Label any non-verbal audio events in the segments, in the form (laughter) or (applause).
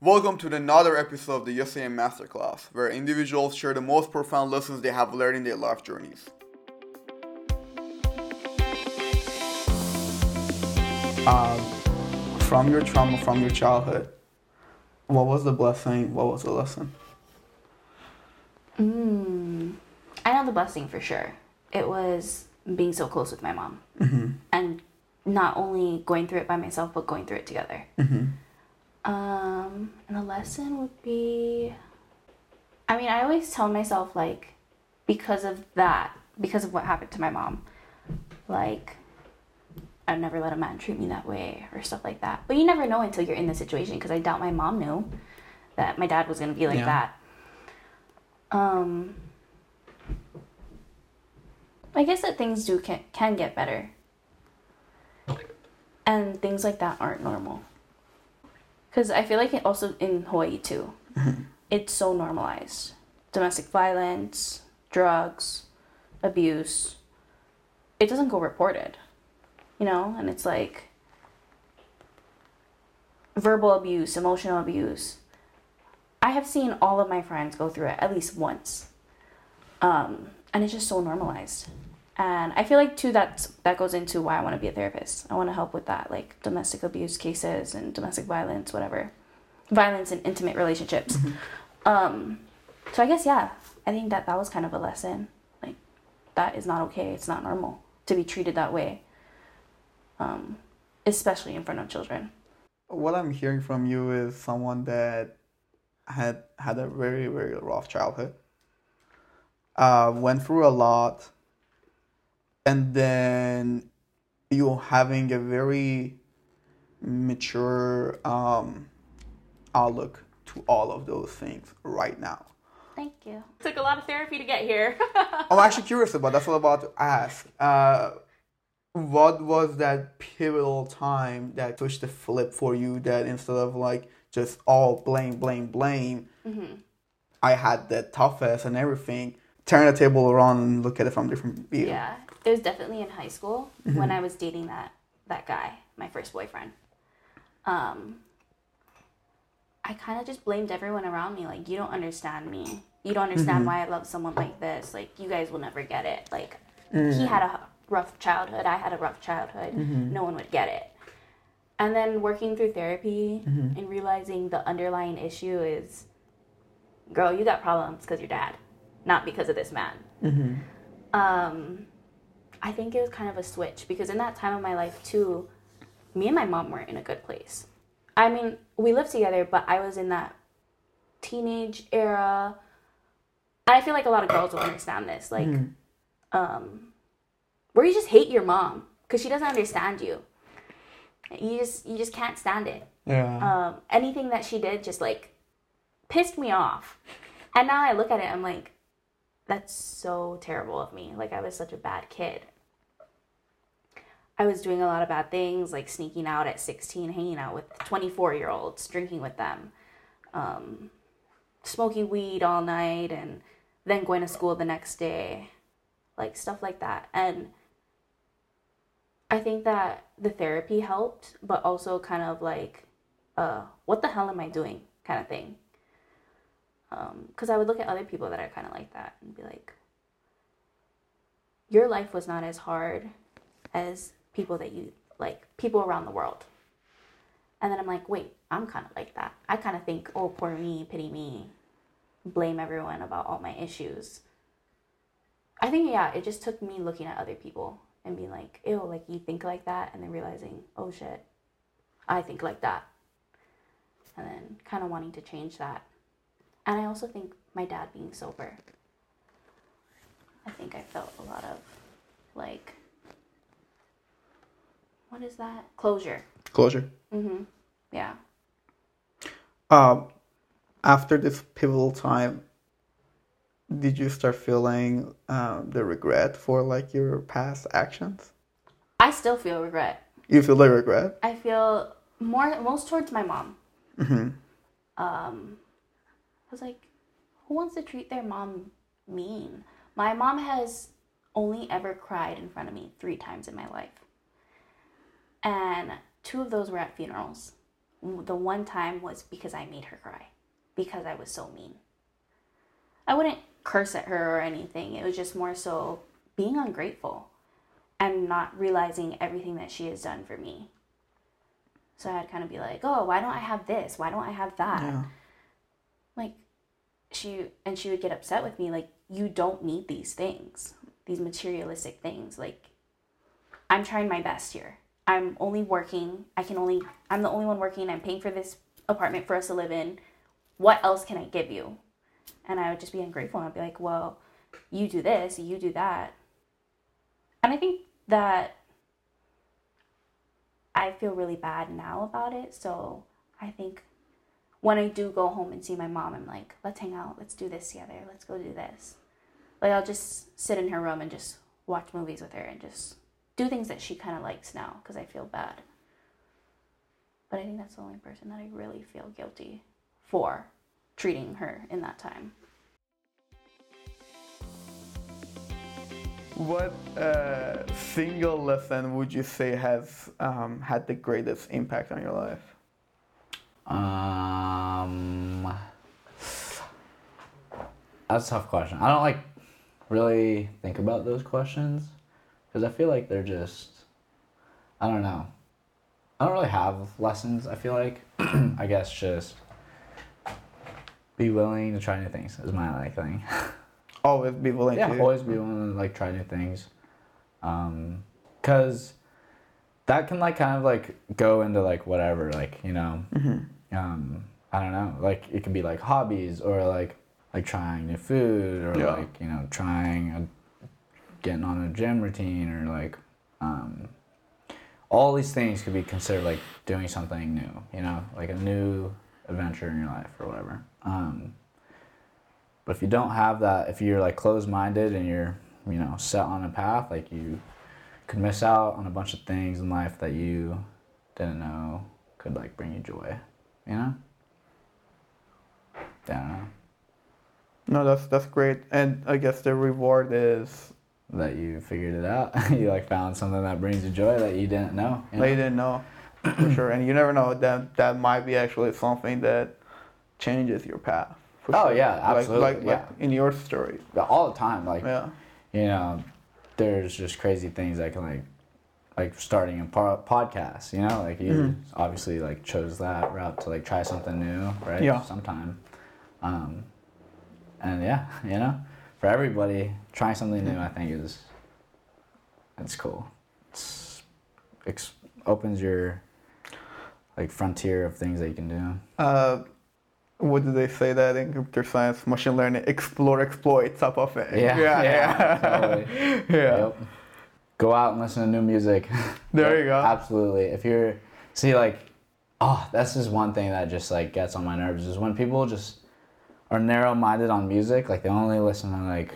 Welcome to another episode of the Yes I Am Masterclass, where individuals share the most profound lessons they have learned in their life journeys. Um, from your trauma, from your childhood, what was the blessing? What was the lesson? Mm, I know the blessing for sure. It was being so close with my mom Mm-hmm. and not only going through it by myself, but going through it together. Mm-hmm. Um, and the lesson would be I mean, I always tell myself, like, because of that, because of what happened to my mom, like, I'd never let a man treat me that way or stuff like that. But you never know until you're in the situation because I doubt my mom knew that my dad was going to be like Yeah. that. Um, I guess that things do can, can get better. And things like that aren't normal. Because I feel like it also in Hawaii too. It's so normalized. Domestic violence, drugs, abuse. It doesn't go reported. You know? And it's like verbal abuse, emotional abuse. I have seen all of my friends go through it at least once. Um, and it's just so normalized. And I feel like too that that goes into why I want to be a therapist. I want to help with that, like domestic abuse cases and domestic violence, whatever, violence in intimate relationships. Um, so I guess yeah, I think that that was kind of a lesson. Like that is not okay. It's not normal to be treated that way, um, especially in front of children. What I'm hearing from you is someone that had had a very very rough childhood. Uh, went through a lot, and then you're having a very mature um, outlook to all of those things right now. Thank you. Took a lot of therapy to get here. (laughs) I'm actually curious about that's what I'm about to ask. Uh, what was that pivotal time that pushed the flip for you that instead of like just all blame, blame, blame, I had the toughest and everything, turn the table around and look at it from a different view. Yeah, it was definitely in high school when mm-hmm. I was dating that that guy, my first boyfriend. Um, I kind of just blamed everyone around me. Like, you don't understand me. You don't understand mm-hmm. why I love someone like this. Like, you guys will never get it. Like, he had mm. a rough childhood. I had a rough childhood. Mm-hmm. No one would get it. And then working through therapy and realizing the underlying issue is, girl, you got problems because your dad, not because of this man um, I think it was kind of a switch because in that time of my life too, me and my mom weren't in a good place. I mean, we lived together, but I was in that teenage era. And I feel like a lot of girls will understand this, like, um, where you just hate your mom because she doesn't understand you. You just you just can't stand it. Yeah. Um, anything that she did just like pissed me off. And now I look at it, I'm like, that's so terrible of me. Like I was such a bad kid. I was doing a lot of bad things, like sneaking out at 16, hanging out with 24 year olds, drinking with them, um, smoking weed all night, and then going to school the next day, like stuff like that. And I think that the therapy helped, but also kind of like, uh, what the hell am I doing kind of thing. Um, because I would look at other people that are kind of like that and be like, your life was not as hard as people that you like, people around the world. And then I'm like, wait, I'm kind of like that. I kind of think, oh, poor me, pity me, blame everyone about all my issues. I think, yeah, it just took me looking at other people and being like, ew, like you think like that, and then realizing, oh shit, I think like that. And then kind of wanting to change that. And I also think my dad being sober, I think I felt a lot of like, what is that? Closure. Closure. Mm-hmm. Yeah. Um, after this pivotal time, did you start feeling um, the regret for like your past actions? I still feel regret. You feel the regret? I feel more most towards my mom. Mm-hmm. Um, was like, who wants to treat their mom mean? My mom has only ever cried in front of me three times in my life, and two of those were at funerals. The one time was because I made her cry because I was so mean. I wouldn't curse at her or anything. It was just more so being ungrateful and not realizing everything that she has done for me. So I'd kind of be like, "Oh, why don't I have this? Why don't I have that?" Yeah. Like she and she would get upset with me like, "You don't need these things. These materialistic things. Like I'm trying my best here. I'm only working. I can only I'm the only one working. I'm paying for this apartment for us to live in. What else can I give you?" And I would just be ungrateful and I'd be like, "Well, you do this, you do that." And I think that I feel really bad now about it. So I think when I do go home and see my mom, I'm like, let's hang out, let's do this together, let's go do this. Like I'll just sit in her room and just watch movies with her and just do things that she kind of likes now because I feel bad. But I think that's the only person that I really feel guilty for treating her in that time. What uh, single lesson would you say has um, had the greatest impact on your life? Um, that's a tough question. I don't like really think about those questions because I feel like they're just, I don't know. I don't really have lessons. I feel like, (clears throat) I guess just be willing to try new things is my like thing. (laughs) Always be willing yeah, to. always be willing to like try new things, um, cause that can like kind of like go into like whatever, like you know, um, I don't know, like it can be like hobbies or like like trying new food or Yeah. like you know trying a, getting on a gym routine or like um, all these things could be considered like doing something new, you know, like a new adventure in your life or whatever. Um, but if you don't have that, if you're like closed minded and you're, you know, set on a path, like you could miss out on a bunch of things in life that you didn't know could like bring you joy, you know? Know. No, that's that's great. And I guess the reward is That you figured it out. (laughs) you like found something that brings you joy that you didn't know. you that you didn't know for sure, and you never know that that might be actually something that changes your path. Oh, sure. yeah, Like- absolutely, Like, like, yeah. in your story. All the time, like Yeah. you know, there's just crazy things that can like, like starting a po- podcast. You know, like you Mhm. obviously like chose that route to like try something new, right? Yeah. Sometime, um, and yeah, (laughs) you know, for everybody, trying something new, I think is, it's cool. It's, ex- opens your, like frontier of things that you can do. Uh, what do they say that in computer science, machine learning, explore, exploit type of thing? Yeah, yeah, yeah, totally. (laughs) yeah. Yep. Go out and listen to new music. (laughs) There you go. Absolutely. If you're see like oh, that's just one thing that just like gets on my nerves is when people just are narrow minded on music, like they only listen to like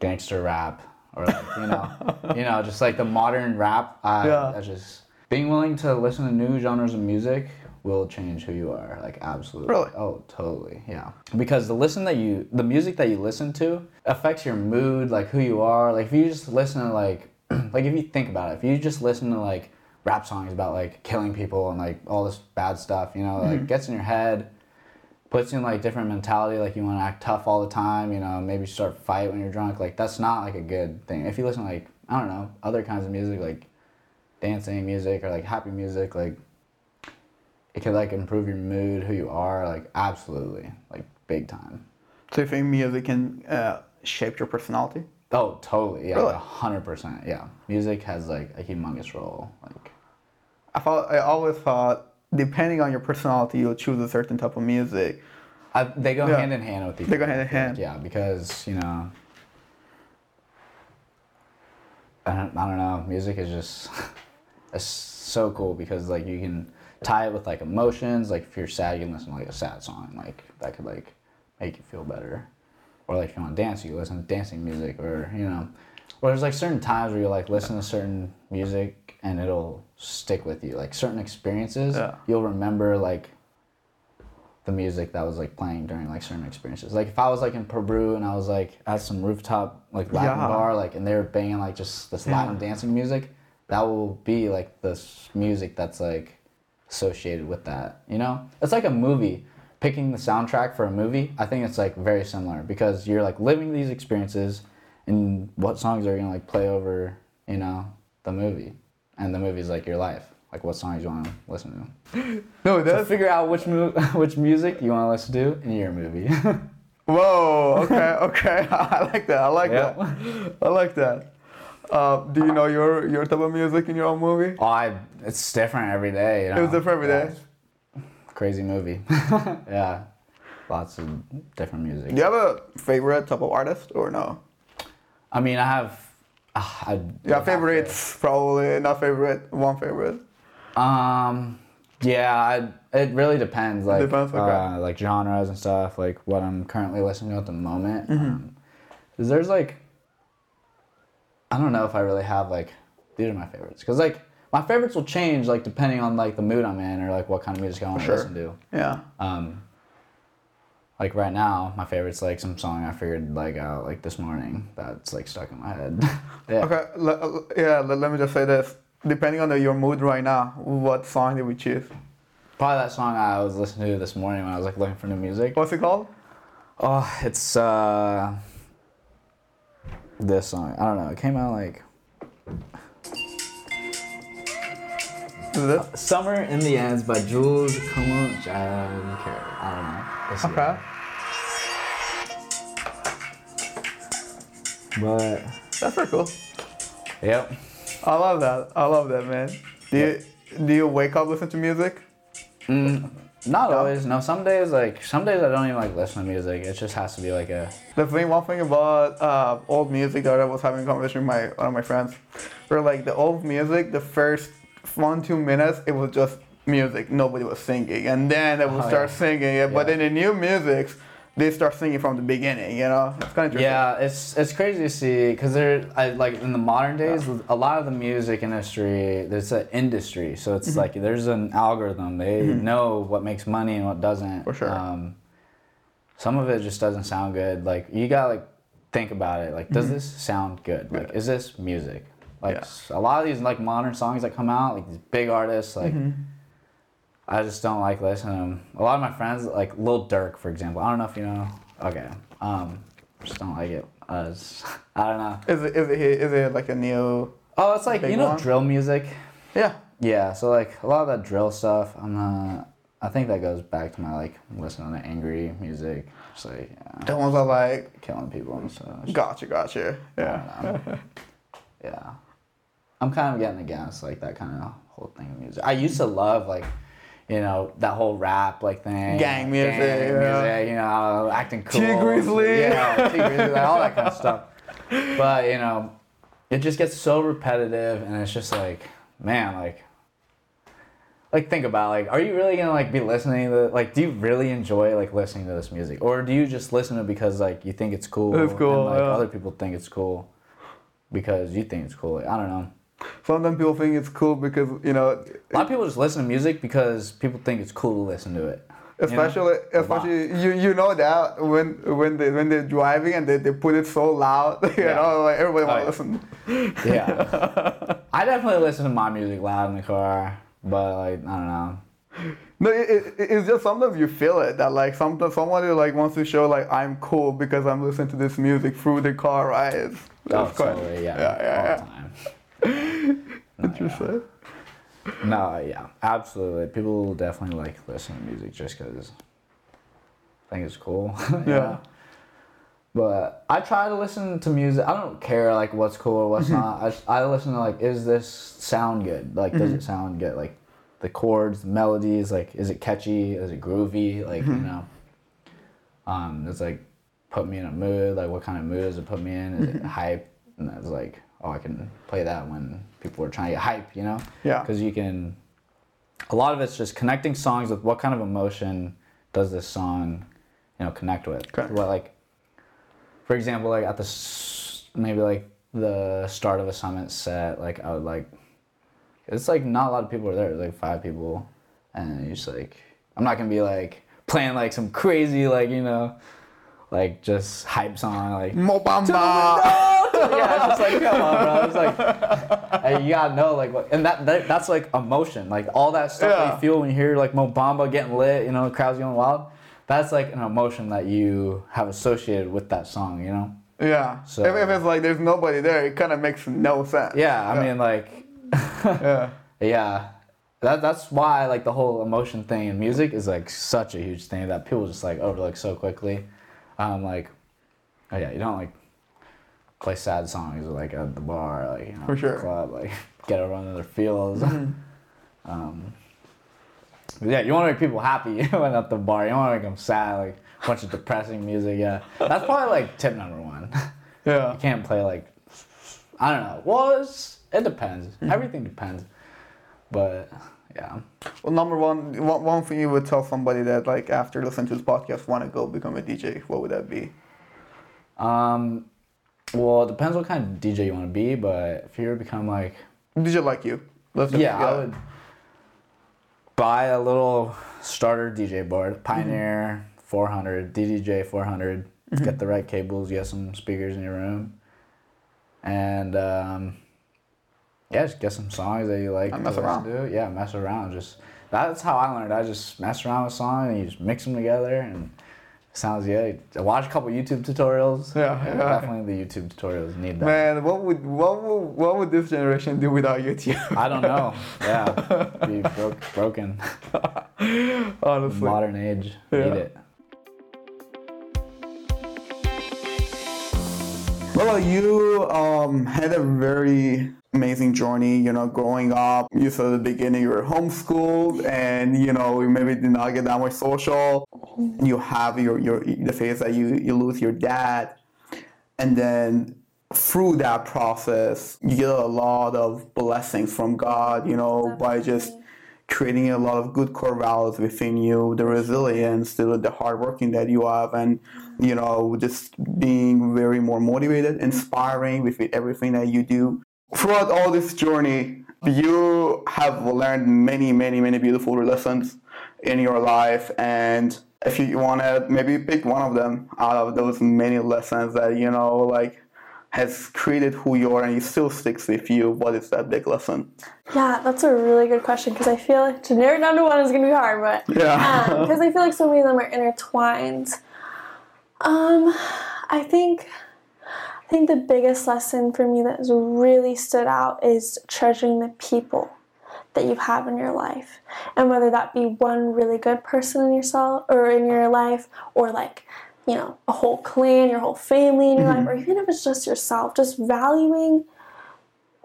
gangster rap or like, you know (laughs) you know, just like the modern rap. I Yeah. I just being willing to listen to new genres of music will change who you are like absolutely Really? oh totally yeah because the listen that you the music that you listen to affects your mood like who you are like if you just listen to like (clears throat) like if you think about it if you just listen to like rap songs about like killing people and like all this bad stuff you know like mm-hmm. gets in your head puts you in like different mentality like you want to act tough all the time you know maybe start fight when you're drunk like that's not like a good thing if you listen to like i don't know other kinds of music like dancing music or like happy music like it could like improve your mood who you are like absolutely like big time So you think music can uh, shape your personality? oh totally yeah Really? a hundred percent yeah music has like a humongous role like I thought I always thought depending on your personality, you'll choose a certain type of music. I, they go Yeah. hand in hand with each other. They go hand in I feel like, hand. yeah because you know I don't, I don't know music is just (laughs) it's so cool because like you can tie it with like emotions like if you're sad you can listen to like a sad song like that could like make you feel better or like if you want to dance you listen to dancing music or you know or there's like certain times where you like listen to certain music and it'll stick with you like certain experiences Yeah. you'll remember like the music that was like playing during like certain experiences. Like if I was like in Peru and I was like at some rooftop like Latin Yeah. bar, like and they were banging like just this Yeah. Latin dancing music, that will be like this music that's like associated with that. You know, it's like a movie. Picking the soundtrack for a movie, I think it's like very similar because you're like living these experiences, and what songs are you gonna like play over, you know, the movie, and the movie's like your life. Like what songs you want to listen to. (laughs) No, that's figure out which mu- (laughs) which music you want to listen to in your movie. (laughs) whoa. Okay, okay. I like that. I like Yep. that. I like that. Uh, do you know your your type of music in your own movie? Oh, I, it's different every day. You know? It's different every day Yeah, Crazy movie. yeah, lots of different music. Do you have a favorite type of artist or no? I mean, I have. Uh, I Yeah, favorites probably not favorite. One favorite. Um, yeah, I, it really depends. Like, Depends, okay. uh, like genres and stuff. Like what I'm currently listening to at the moment. Mm-hmm. Um, 'cause there's like, I don't know if I really have like, these are my favorites. Because like my favorites will change like depending on like the mood I'm in or like what kind of music I want to Sure. listen to. Yeah. Um, like right now, my favorite's like some song I figured like out like this morning that's like stuck in my head. (laughs) yeah. Okay. uh, yeah. Let, let me just say this. Depending on the, your mood right now, what song did we choose? Probably that song I was listening to this morning when I was like looking for new music. What's it called? Oh, it's uh this song. I don't know. It came out like? Summer in the Ends by Jules Como Jan Carey. I don't know. Let's. Okay. But That's pretty cool. yep. I love that. I love that, man. Do you do you wake up listen to music? Mm, not No? always. No, some days like some days I don't even like listen to music. It just has to be like a The thing, one thing about uh, old music that I was having a conversation with my one of my friends, where like the old music, the first one two minutes, it was just music. Nobody was singing, and then they would Oh, start yeah. singing it. But in the new musics, they start singing from the beginning. You know, it's kind of. Yeah, it's it's crazy to see because there, I like in the modern days, a lot of the music industry, there's an industry, so Mm-hmm. it's like there's an algorithm. They know what makes money and what doesn't. For sure. Um, some of it just doesn't sound good. Like you gotta like think about it. Like, does this sound good? Like, Yeah. is this music? Like Yeah. a lot of these like modern songs that come out, like these big artists, like. I just don't like listening to them. A lot of my friends, like Lil Durk, for example. I don't know if you know. Okay. Um, just don't like it. I, just, (laughs) I don't know. Is it is it is it like a new? Oh, it's like you know one? drill music. Yeah. Yeah. So like a lot of that drill stuff. I'm not. I think that goes back to my like listening to angry music, just like yeah, The ones that like killing people and stuff. gotcha, gotcha. Yeah. yeah. I'm kind of getting against like that kind of whole thing of music. I used to love like, you know, that whole rap like thing. Gang music, yeah. music, you know, acting cool. Tee Grizzley. Yeah, Tee Grizzley, like, all that kind of stuff. But you know, it just gets so repetitive, and it's just like, man, like. Like think about like, are you really gonna like be listening to like? Do you really enjoy like listening to this music, or do you just listen to it because like you think it's cool? It's cool, And, like yeah. other people think it's cool because you think it's cool. Like, I don't know. Sometimes people think it's cool because you know, A lot of people just listen to music because people think it's cool to listen to it. you know? especially especially you you know that when when they when they're driving and they, they put it so loud, (laughs) you Yeah. know, like everybody Oh, wants to yeah. listen. Yeah. (laughs) I definitely listen to my music loud in the car, but like I don't know. No, it, it, it's just sometimes you feel it that like sometimes somebody like wants to show like I'm cool because I'm listening to this music through the car rides. That's quite- totally, yeah, yeah, yeah, Interesting. Oh, yeah. No, yeah, absolutely. People definitely like listening to music just because I think it's cool. (laughs) you Yeah. But I try to listen to music. I don't care like what's cool or what's not. I, I listen to like, is this sound good? Like, does it sound good? Like, the chords, the melodies. Like, is it catchy? Is it groovy? Like, you know, um, it's like put me in a mood. Like, what kind of mood does it put me in? Is it hype? And it's like, oh, I can play that when people are trying to get hype. You know? Yeah. Because you can. A lot of it's just connecting songs with what kind of emotion does this song, you know, connect with. Correct. What like for example, like at the maybe like the start of a summit set, like I would like it's like not a lot of people are there. It's like five people, and you just like I'm not gonna be like playing like some crazy like you know like just hype song like Mo Bamba. (laughs) yeah, it's just like come on, bro. It's like hey, you gotta know like what, and that, that that's like emotion, like all that stuff that you feel when you hear like Mo Bamba getting lit, you know, the crowd's going wild. That's like an emotion that you have associated with that song, you know. Yeah. So- if, if it's like there's nobody there, it kind of makes no sense. Yeah, I mean like, (laughs) Yeah. yeah, that that's why like the whole emotion thing in music is like such a huge thing that people just like overlook so quickly. Um, like, oh yeah, you don't like play sad songs like at the bar, like you know, For sure. club, like (laughs) get everyone in their feels. Mm-hmm. (laughs) um, yeah, you want to make people happy (laughs) when at the bar. You want to make them sad, like a bunch of depressing music. Yeah, that's probably like tip number one. Yeah. you can't play like I don't know. Well, it's, it depends. Mm-hmm. Everything depends. But yeah, Well, number one, one, one thing you would tell somebody that like after listening to this podcast want to go become a DJ, what would that be? um, well, it depends what kind of DJ you want to be. But if you're become like DJ like you. Let's yeah, I would buy a little starter DJ board, Pioneer 400, DDJ 400. Get the right cables, get some speakers in your room, and um, yeah, just get some songs that you like. And mess to around. to. Yeah, mess around. Just that's how I learned. I just mess around with songs and you just mix them together and. Sounds good. I watch a couple YouTube tutorials. Yeah, yeah. definitely the YouTube tutorials need that. Man, what would what would what would this generation do without YouTube? I don't know. (laughs) Yeah, be broke, broken. (laughs) Honestly. Modern age Yeah. need it. Well, you um, had a very amazing journey, you know, growing up. You said at the beginning you were homeschooled and, you know, you maybe did not get that much social. Mm-hmm. You have your, your the phase that you, you lose your dad. And then through that process, you get a lot of blessings from God, you know, by just creating a lot of good core values within you, the resilience, the, the hard working that you have, and you know, just being very more motivated, inspiring with everything that you do. Throughout all this journey, you have learned many, many, many beautiful lessons in your life, and if you want to maybe pick one of them out of those many lessons that you know, like has created who you are and it still sticks with you, what is that big lesson? Yeah, that's a really good question because I feel like to narrow it down to one is gonna be hard, but Yeah. because I feel like so many of them are intertwined. Um, I think I think the biggest lesson for me that has really stood out is treasuring the people that you have in your life, and whether that be one really good person in yourself or in your life, or like you know a whole clan, your whole family in your life, or even if it's just yourself, just valuing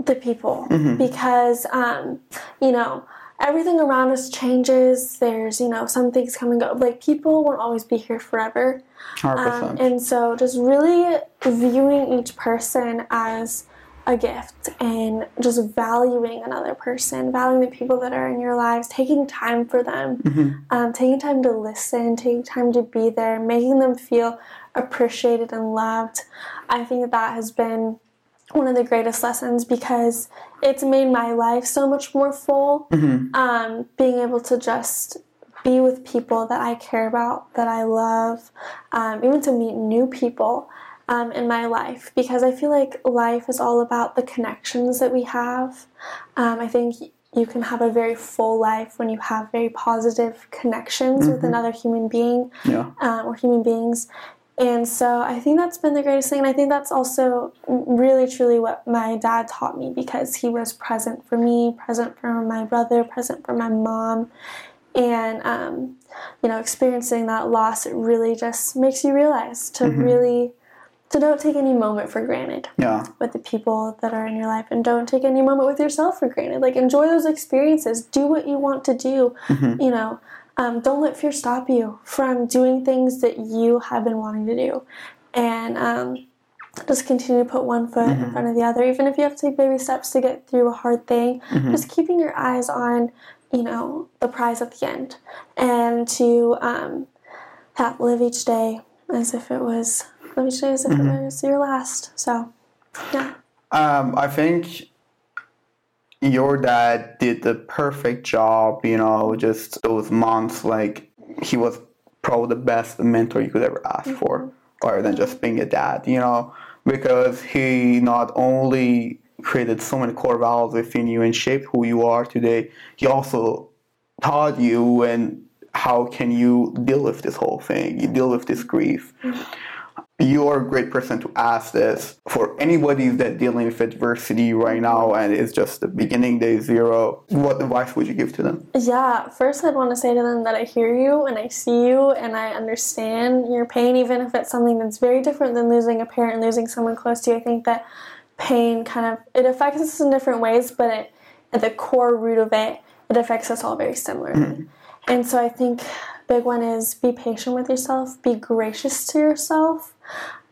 the people. Because um, you know everything around us changes. There's you know some things come and go. Like people won't always be here forever. Um, and so just really viewing each person as a gift and just valuing another person valuing the people that are in your lives taking time for them um, taking time to listen taking time to be there making them feel appreciated and loved. I think that has been one of the greatest lessons because it's made my life so much more full. Um, being able to just be with people that I care about, that I love, um, even to meet new people um, in my life because I feel like life is all about the connections that we have. Um, I think you can have a very full life when you have very positive connections with another human being Yeah. um, or human beings. And so I think that's been the greatest thing. And I think that's also really, truly what my dad taught me because he was present for me, present for my brother, present for my mom. And, um, you know, experiencing that loss, it really just makes you realize to really, to don't take any moment for granted Yeah. with the people that are in your life and don't take any moment with yourself for granted. Like enjoy those experiences. Do what you want to do. You know, um, don't let fear stop you from doing things that you have been wanting to do, and um, just continue to put one foot in front of the other. Even if you have to take baby steps to get through a hard thing, just keeping your eyes on, you know, the prize at the end, and to um, have, live each day as if it was live each day as if it was your last. So, yeah. Um, I think your dad did the perfect job, you know, just those months, like, he was probably the best mentor you could ever ask for, mm-hmm. other than just being a dad, you know, because he not only created so many core values within you and shaped who you are today, he also taught you and how can you deal with this whole thing, you deal with this grief. You are a great person to ask this for anybody that's dealing with adversity right now and it's just the beginning day zero. What advice would you give to them? Yeah, first I'd want to say to them that I hear you and I see you and I understand your pain, even if it's something that's very different than losing a parent, losing someone close to you. I think that pain kind of it affects us in different ways, but it, at the core root of it, it affects us all very similarly. Mm-hmm. And so I think big one is be patient with yourself, be gracious to yourself.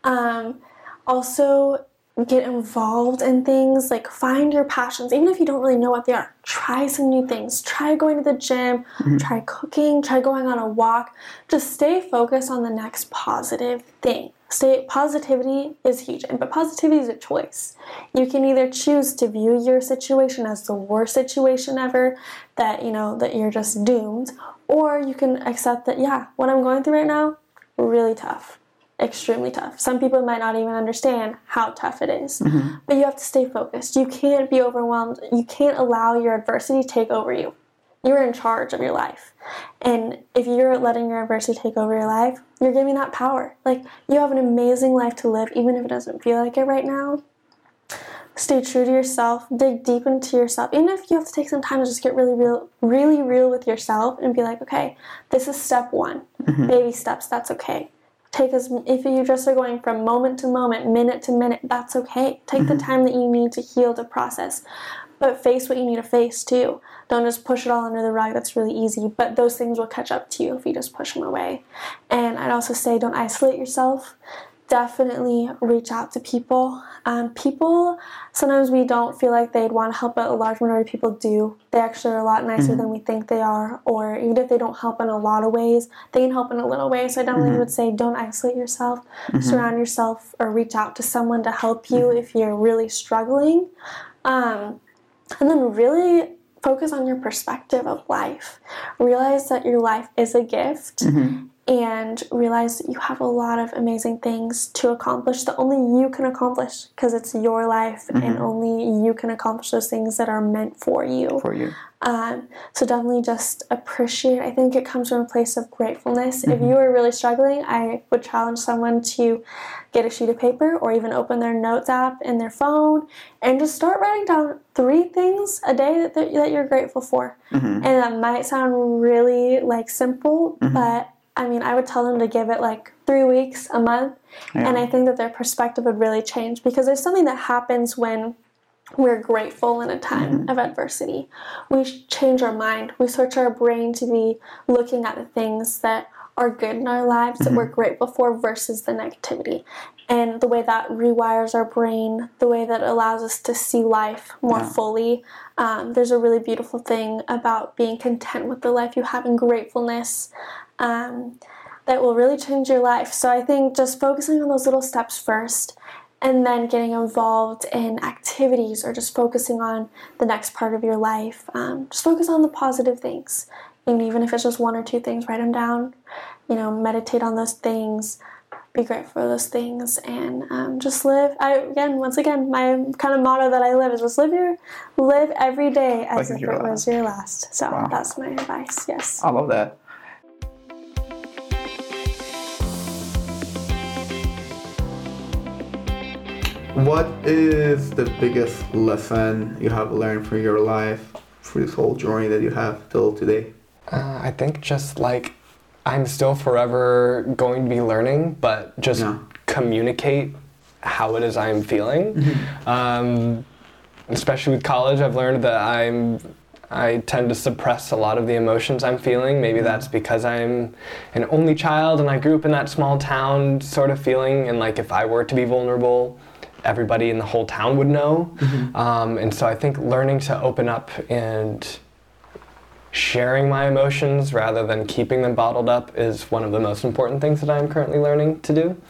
Um, also, get involved in things like find your passions even if you don't really know what they are try some new things try going to the gym mm-hmm. try cooking try going on a walk. Just stay focused on the next positive thing. Stay positivity is huge but positivity is a choice. You can either choose to view your situation as the worst situation ever that you know that you're just doomed or you can accept that yeah what i'm going through right now really tough extremely tough. Some people might not even understand how tough it is. Mm-hmm. But you have to stay focused. You can't be overwhelmed. You can't allow your adversity to take over you. You're in charge of your life. And if you're letting your adversity take over your life, you're giving that power. Like you have an amazing life to live even if it doesn't feel like it right now. Stay true to yourself, dig deep into yourself. Even if you have to take some time to just get really real really real with yourself and be like, okay, this is step one. Mm-hmm. Baby steps, that's okay take as if you just are going from moment to moment minute to minute that's okay. Take mm-hmm. the time that you need to heal to process. But face what you need to face too. Don't just push it all under the rug that's really easy. But those things will catch up to you if you just push them away. And i'd also say don't isolate yourself definitely reach out to people. Um, people, sometimes we don't feel like they'd want to help, but a large majority of people do. They actually are a lot nicer mm-hmm. than we think they are, or even if they don't help in a lot of ways, they can help in a little way. So I definitely mm-hmm. would say don't isolate yourself, mm-hmm. surround yourself, or reach out to someone to help you mm-hmm. if you're really struggling. Um, and then really focus on your perspective of life. Realize that your life is a gift mm-hmm and realize that you have a lot of amazing things to accomplish that only you can accomplish because it's your life mm-hmm. and only you can accomplish those things that are meant for you. For you. Um, so definitely just appreciate. I think it comes from a place of gratefulness. Mm-hmm. If you are really struggling, I would challenge someone to get a sheet of paper or even open their notes app in their phone and just start writing down three things a day that, that you're grateful for. Mm-hmm. And that might sound really like simple, mm-hmm. but I mean, I would tell them to give it like three weeks, a month, yeah. and I think that their perspective would really change because there's something that happens when we're grateful in a time mm-hmm. of adversity. We change our mind. We switch our brain to be looking at the things that are good in our lives mm-hmm. that we're grateful for versus the negativity. And the way that rewires our brain, the way that allows us to see life more yeah. fully. Um, there's a really beautiful thing about being content with the life you have and gratefulness um, that will really change your life. So I think just focusing on those little steps first and then getting involved in activities or just focusing on the next part of your life. Um, just focus on the positive things. And even if it's just one or two things, write them down. You know, meditate on those things. Be grateful for those things and um, just live. I again, once again, my kind of motto that I live is just live your live every day as like if it was your last. So wow. that's my advice. Yes. I love that. What is the biggest lesson you have learned from your life, for this whole journey that you have till today? Uh, I think just like I'm still forever going to be learning, but just yeah. communicate how it is I'm feeling. Mm-hmm. Um, especially with college, I've learned that I'm I tend to suppress a lot of the emotions I'm feeling. Maybe mm-hmm. that's because I'm an only child and I grew up in that small town sort of feeling. And like if I were to be vulnerable, everybody in the whole town would know. Mm-hmm. Um, and so I think learning to open up and sharing my emotions rather than keeping them bottled up is one of the most important things that I'm currently learning to do.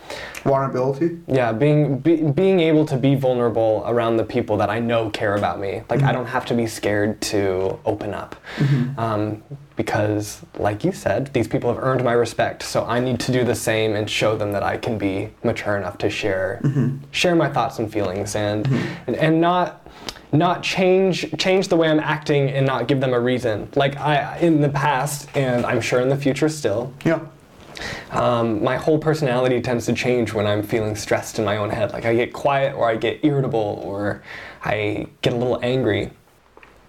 Vulnerability. Yeah, being be, being able to be vulnerable around the people that I know care about me. Like I mm-hmm. don't have to be scared to open up, mm-hmm. um, because, like you said, these people have earned my respect. So I need to do the same and show them that I can be mature enough to share mm-hmm. share my thoughts and feelings and and, and not not change change the way I'm acting and not give them a reason. Like I in the past and I'm sure in the future still, Yeah. um, my whole personality tends to change when I'm feeling stressed in my own head. Like I get quiet or I get irritable or I get a little angry.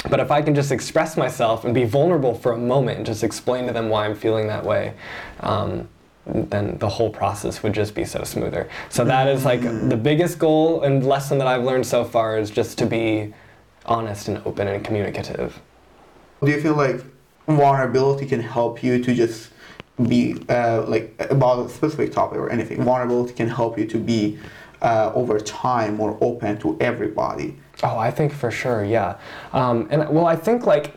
But if I can just express myself and be vulnerable for a moment and just explain to them why I'm feeling that way, um, then the whole process would just be so smoother. So that is like the biggest goal and lesson that I've learned so far is just to be honest and open and communicative. Do you feel like vulnerability can help you to just be uh, like about a specific topic or anything? Vulnerability can help you to be uh, over time more open to everybody. Oh, I think for sure, yeah. Um, and well, I think like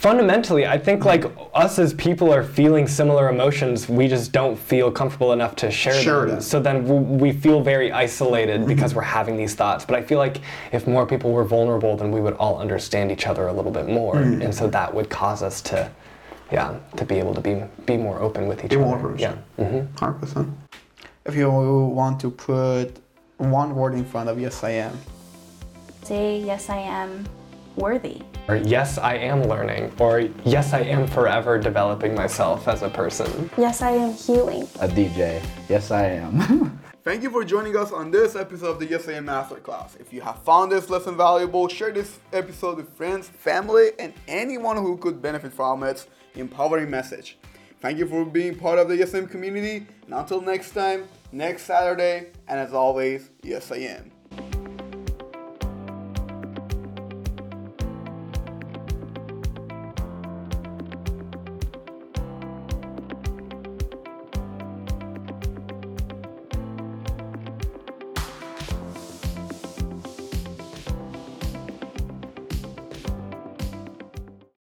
fundamentally, I think like us as people are feeling similar emotions. We just don't feel comfortable enough to share Share them. them. So then we feel very isolated because we're having these thoughts. But I feel like if more people were vulnerable, then we would all understand each other a little bit more, and so that would cause us to, yeah, to be able to be be more open with each Be other. more open. Yeah. hmm Hundred percent. If you want to put one word in front of yes I am, Say, yes, I am worthy. Or yes, I am learning. Or yes, I am forever developing myself as a person. Yes, I am healing. A DJ. Yes, I am. (laughs) Thank you for joining us on this episode of the Yes I Am Masterclass. If you have found this lesson valuable, share this episode with friends, family, and anyone who could benefit from its empowering message. Thank you for being part of the Yes I Am community. And until next time, next Saturday, and as always, Yes I Am.